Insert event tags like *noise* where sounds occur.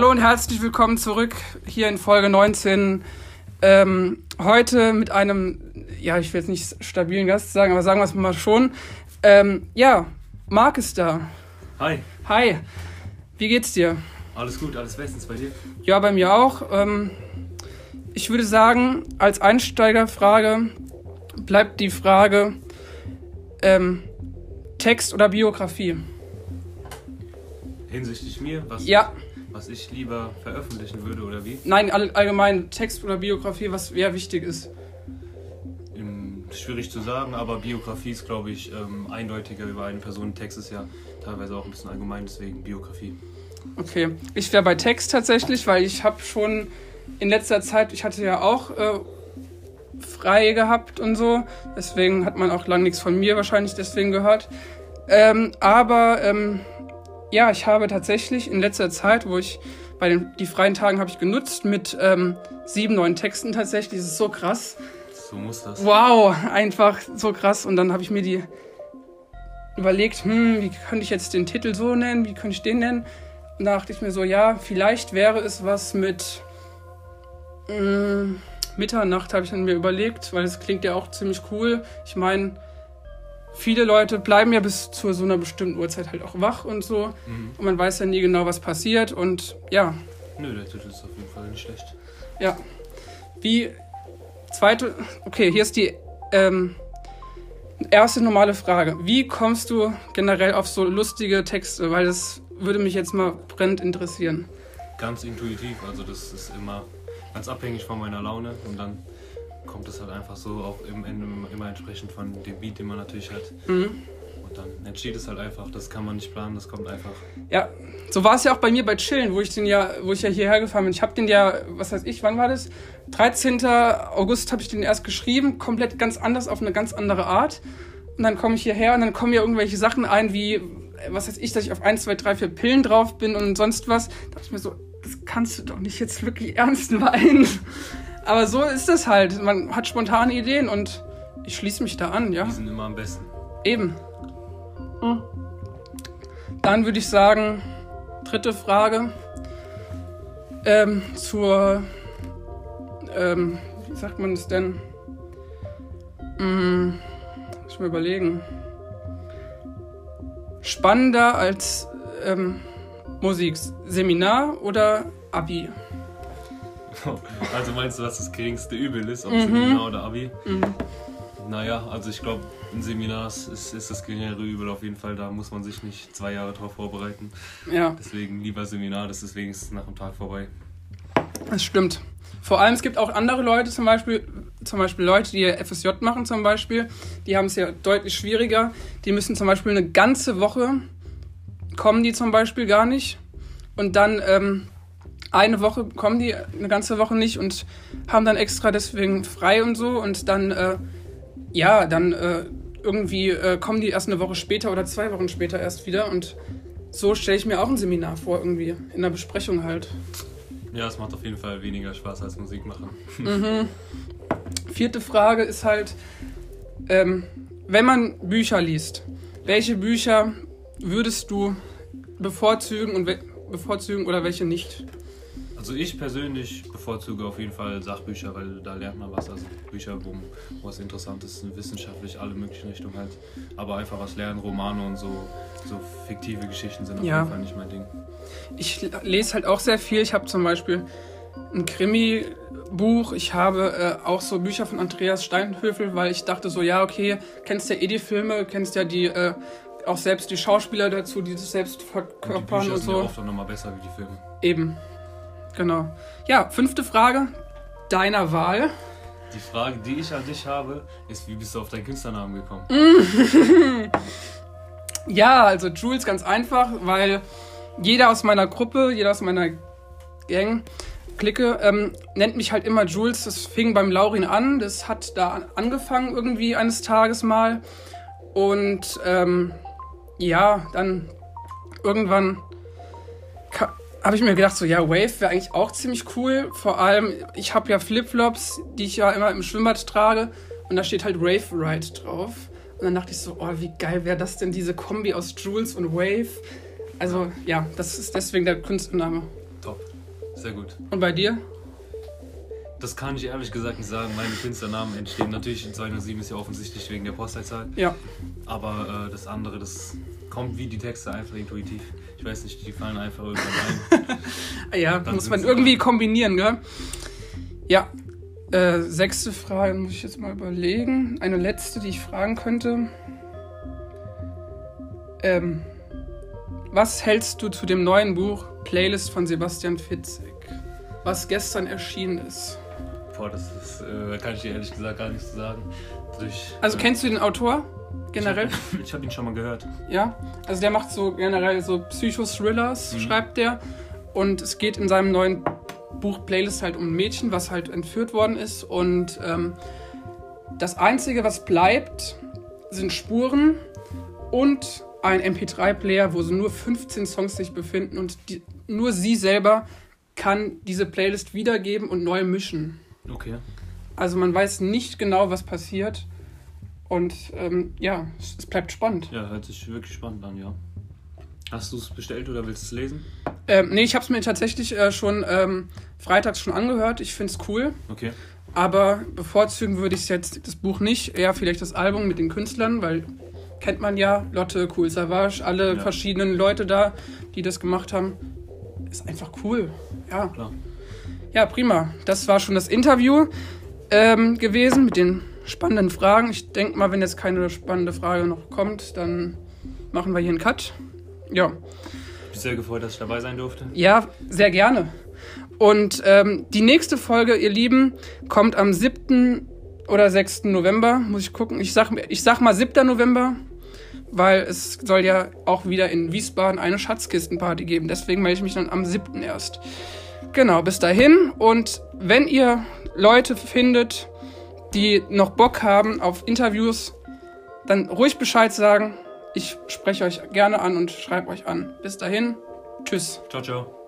Hallo und herzlich willkommen zurück hier in Folge 19. Ähm, heute mit einem, ja, ich will jetzt nicht stabilen Gast sagen, aber sagen wir es mal schon. Ähm, ja, Marc ist da. Hi, Hi, wie geht's dir? alles gut, alles bestens bei dir? Ja, bei mir auch. Ähm, ich würde sagen, als Einsteigerfrage bleibt die Frage ähm, Text oder Biografie. Hinsichtlich mir, was, Ja, was ich lieber veröffentlichen würde oder wie? nein, all, allgemein Text oder Biografie, was eher wichtig ist. Ähm, schwierig zu sagen, aber Biografie ist, glaube ich, ähm, eindeutiger über eine Person. Text ist ja teilweise auch ein bisschen allgemein, deswegen Biografie. Okay, ich wäre bei Text tatsächlich, weil ich habe schon in letzter Zeit, ich hatte ja auch äh, frei gehabt und so, deswegen hat man auch lang nichts von mir wahrscheinlich deswegen gehört. Ähm, aber ähm, ja, ich habe tatsächlich in letzter Zeit, wo ich bei den die freien Tagen habe ich genutzt mit ähm, sieben neuen Texten tatsächlich. Das ist so krass. So muss das. Wow, einfach so krass. Und dann habe ich mir die überlegt, hm, wie könnte ich jetzt den Titel so nennen, wie könnte ich den nennen? Und da dachte ich mir so, ja, vielleicht wäre es was mit mh, Mitternacht, habe ich dann mir überlegt, weil es klingt ja auch ziemlich cool. Ich meine, viele Leute bleiben ja bis zu so einer bestimmten Uhrzeit halt auch wach und so. Mhm. Und man weiß ja nie genau, was passiert. Und ja, Nö, der Titel ist auf jeden Fall nicht schlecht. ja. Wie zweite, okay, hier ist die ähm, erste normale Frage. Wie kommst du generell auf so lustige Texte? Weil das würde mich jetzt mal brennend interessieren. Ganz intuitiv, also das ist immer ganz abhängig von meiner Laune und dann kommt es halt einfach so auch im Ende immer entsprechend von dem Beat, den man natürlich hat. Mhm. Und dann entsteht es halt einfach, das kann man nicht planen, das kommt einfach. Ja, so war es ja auch bei mir bei Chillen, wo ich den ja, wo ich ja hierher gefahren bin. Ich habe den ja, was weiß ich, wann war das? 13. August habe ich den erst geschrieben, komplett ganz anders, auf eine ganz andere Art. Und dann komme ich hierher und dann kommen ja irgendwelche Sachen ein, wie, was weiß ich, dass ich auf 1, 2, 3, 4 Pillen drauf bin und sonst was. Da dachte ich mir so, das kannst du doch nicht jetzt wirklich ernst meinen. Aber so ist es halt. Man hat spontane Ideen und ich schließe mich da an, ja. Die sind immer am besten. Eben. Hm. Dann würde ich sagen, dritte Frage. Ähm, zur, ähm, wie sagt man es denn? Hm, muss ich mal überlegen. Spannender als ähm, Musik, Seminar oder Abi? *laughs* Also meinst du, was das geringste Übel ist, ob Mhm. Seminar oder Abi? Mhm. Naja, also ich glaube, ein Seminar ist, ist das geringere Übel auf jeden Fall. Da muss man sich nicht zwei Jahre drauf vorbereiten. Ja. Deswegen lieber Seminar, das ist wenigstens nach dem Tag vorbei. Das stimmt. Vor allem, es gibt auch andere Leute, zum Beispiel, zum Beispiel Leute, die FSJ machen zum Beispiel, die haben es ja deutlich schwieriger. Die müssen zum Beispiel eine ganze Woche, kommen die zum Beispiel gar nicht. Und dann ähm, eine Woche kommen die eine ganze Woche nicht und haben dann extra deswegen frei und so. Und dann, äh, ja, dann äh, irgendwie äh, kommen die erst eine Woche später oder zwei Wochen später erst wieder. Und so stelle ich mir auch ein Seminar vor, irgendwie, in der Besprechung halt. Ja, es macht auf jeden Fall weniger Spaß als Musik machen. *laughs* Mhm. Vierte Frage ist halt, ähm, wenn man Bücher liest, welche Bücher würdest du bevorzugen und bevorzugen oder welche nicht? Also ich persönlich bevorzuge auf jeden Fall Sachbücher, weil da lernt man was. Also Bücher, wo was Interessantes ist, wissenschaftlich, alle möglichen Richtungen halt. Aber einfach was lernen, Romane und so, so fiktive Geschichten sind auf Ja. jeden Fall nicht mein Ding. Ich lese halt auch sehr viel. Ich habe zum Beispiel ein Krimi-Buch. Ich habe äh, auch so Bücher von Andreas Steinhöfel, weil ich dachte so, ja, okay, kennst ja eh die Filme, kennst ja die, äh, auch selbst die Schauspieler dazu, die das selbst Und die verkörpern Bücher und, sind so. ja oft auch nochmal besser wie die Filme. Eben. Genau. Ja, fünfte Frage. Deiner Wahl. Die Frage, die ich an dich habe, ist, wie bist du auf deinen Künstlernamen gekommen? *laughs* Ja, also Jules ganz einfach, weil jeder aus meiner Gruppe, jeder aus meiner Gang, Clique, ähm, nennt mich halt immer Jules. Das fing beim Laurin an. Das hat da an- angefangen irgendwie eines Tages mal. Und ähm, ja, dann irgendwann habe ich mir gedacht, so ja, Wave wäre eigentlich auch ziemlich cool. Vor allem, ich habe ja Flipflops, die ich ja immer im Schwimmbad trage. Und da steht halt Wave Ride drauf. Und dann dachte ich so, oh, wie geil wäre das denn, diese Kombi aus Jules und Wave. Also ja, das ist deswegen der Künstlername. Top. Sehr gut. Und bei dir? Das kann ich ehrlich gesagt nicht sagen. Meine Künstlernamen entstehen natürlich in 207 ist ja offensichtlich wegen der Postleitzahl. Ja. Aber äh, das andere, das kommt wie die Texte einfach intuitiv. Ich weiß nicht, die fallen einfach irgendwann ein. *laughs* Ja, muss man irgendwie da. kombinieren, gell? Ja. Äh, sechste Frage muss ich jetzt mal überlegen. Eine letzte, die ich fragen könnte. Ähm, was hältst du zu dem neuen Buch Playlist von Sebastian Fitzek, was gestern erschienen ist? Boah, das ist, äh, kann ich dir ehrlich gesagt gar nichts zu sagen. Durch, Also äh, kennst du den Autor generell? Ich habe hab ihn schon mal gehört. Ja, also der macht so generell so Psycho-Thrillers, Mhm. schreibt der. Und es geht in seinem neuen Buch Playlist halt um ein Mädchen, was halt entführt worden ist. Und ähm, das Einzige, was bleibt, sind Spuren und ein MP3-Player, wo so nur 15 Songs sich befinden. Und die, nur sie selber kann diese Playlist wiedergeben und neu mischen. Okay. Also man weiß nicht genau, was passiert. Und ähm, ja, es, es bleibt spannend. Ja, hört sich wirklich spannend an, ja. Hast du es bestellt oder willst du es lesen? Ähm, nee, ich habe es mir tatsächlich äh, schon ähm, freitags schon angehört. Ich finde es cool. Okay. Aber bevorzugen würde ich jetzt das Buch nicht. Eher vielleicht das Album mit den Künstlern, weil kennt man ja. Lotte, Cool Savage, alle Ja. verschiedenen Leute da, die das gemacht haben. Ist einfach cool. Ja. Klar. Ja, prima. Das war schon das Interview ähm, gewesen mit den spannenden Fragen. Ich denke mal, wenn jetzt keine spannende Frage noch kommt, dann machen wir hier einen Cut. Ja. Ich bin sehr gefreut, dass ich dabei sein durfte. Ja, sehr gerne. Und ähm, die nächste Folge, ihr Lieben, kommt am 7. oder 6. November. Muss ich gucken. Ich sag, ich sag mal 7. November, weil es soll ja auch wieder in Wiesbaden eine Schatzkistenparty geben. Deswegen melde ich mich dann am 7. erst. Genau, bis dahin. Und wenn ihr Leute findet, die noch Bock haben auf Interviews, dann ruhig Bescheid sagen. Ich spreche euch gerne an und schreibe euch an. Bis dahin. Tschüss. Ciao, ciao.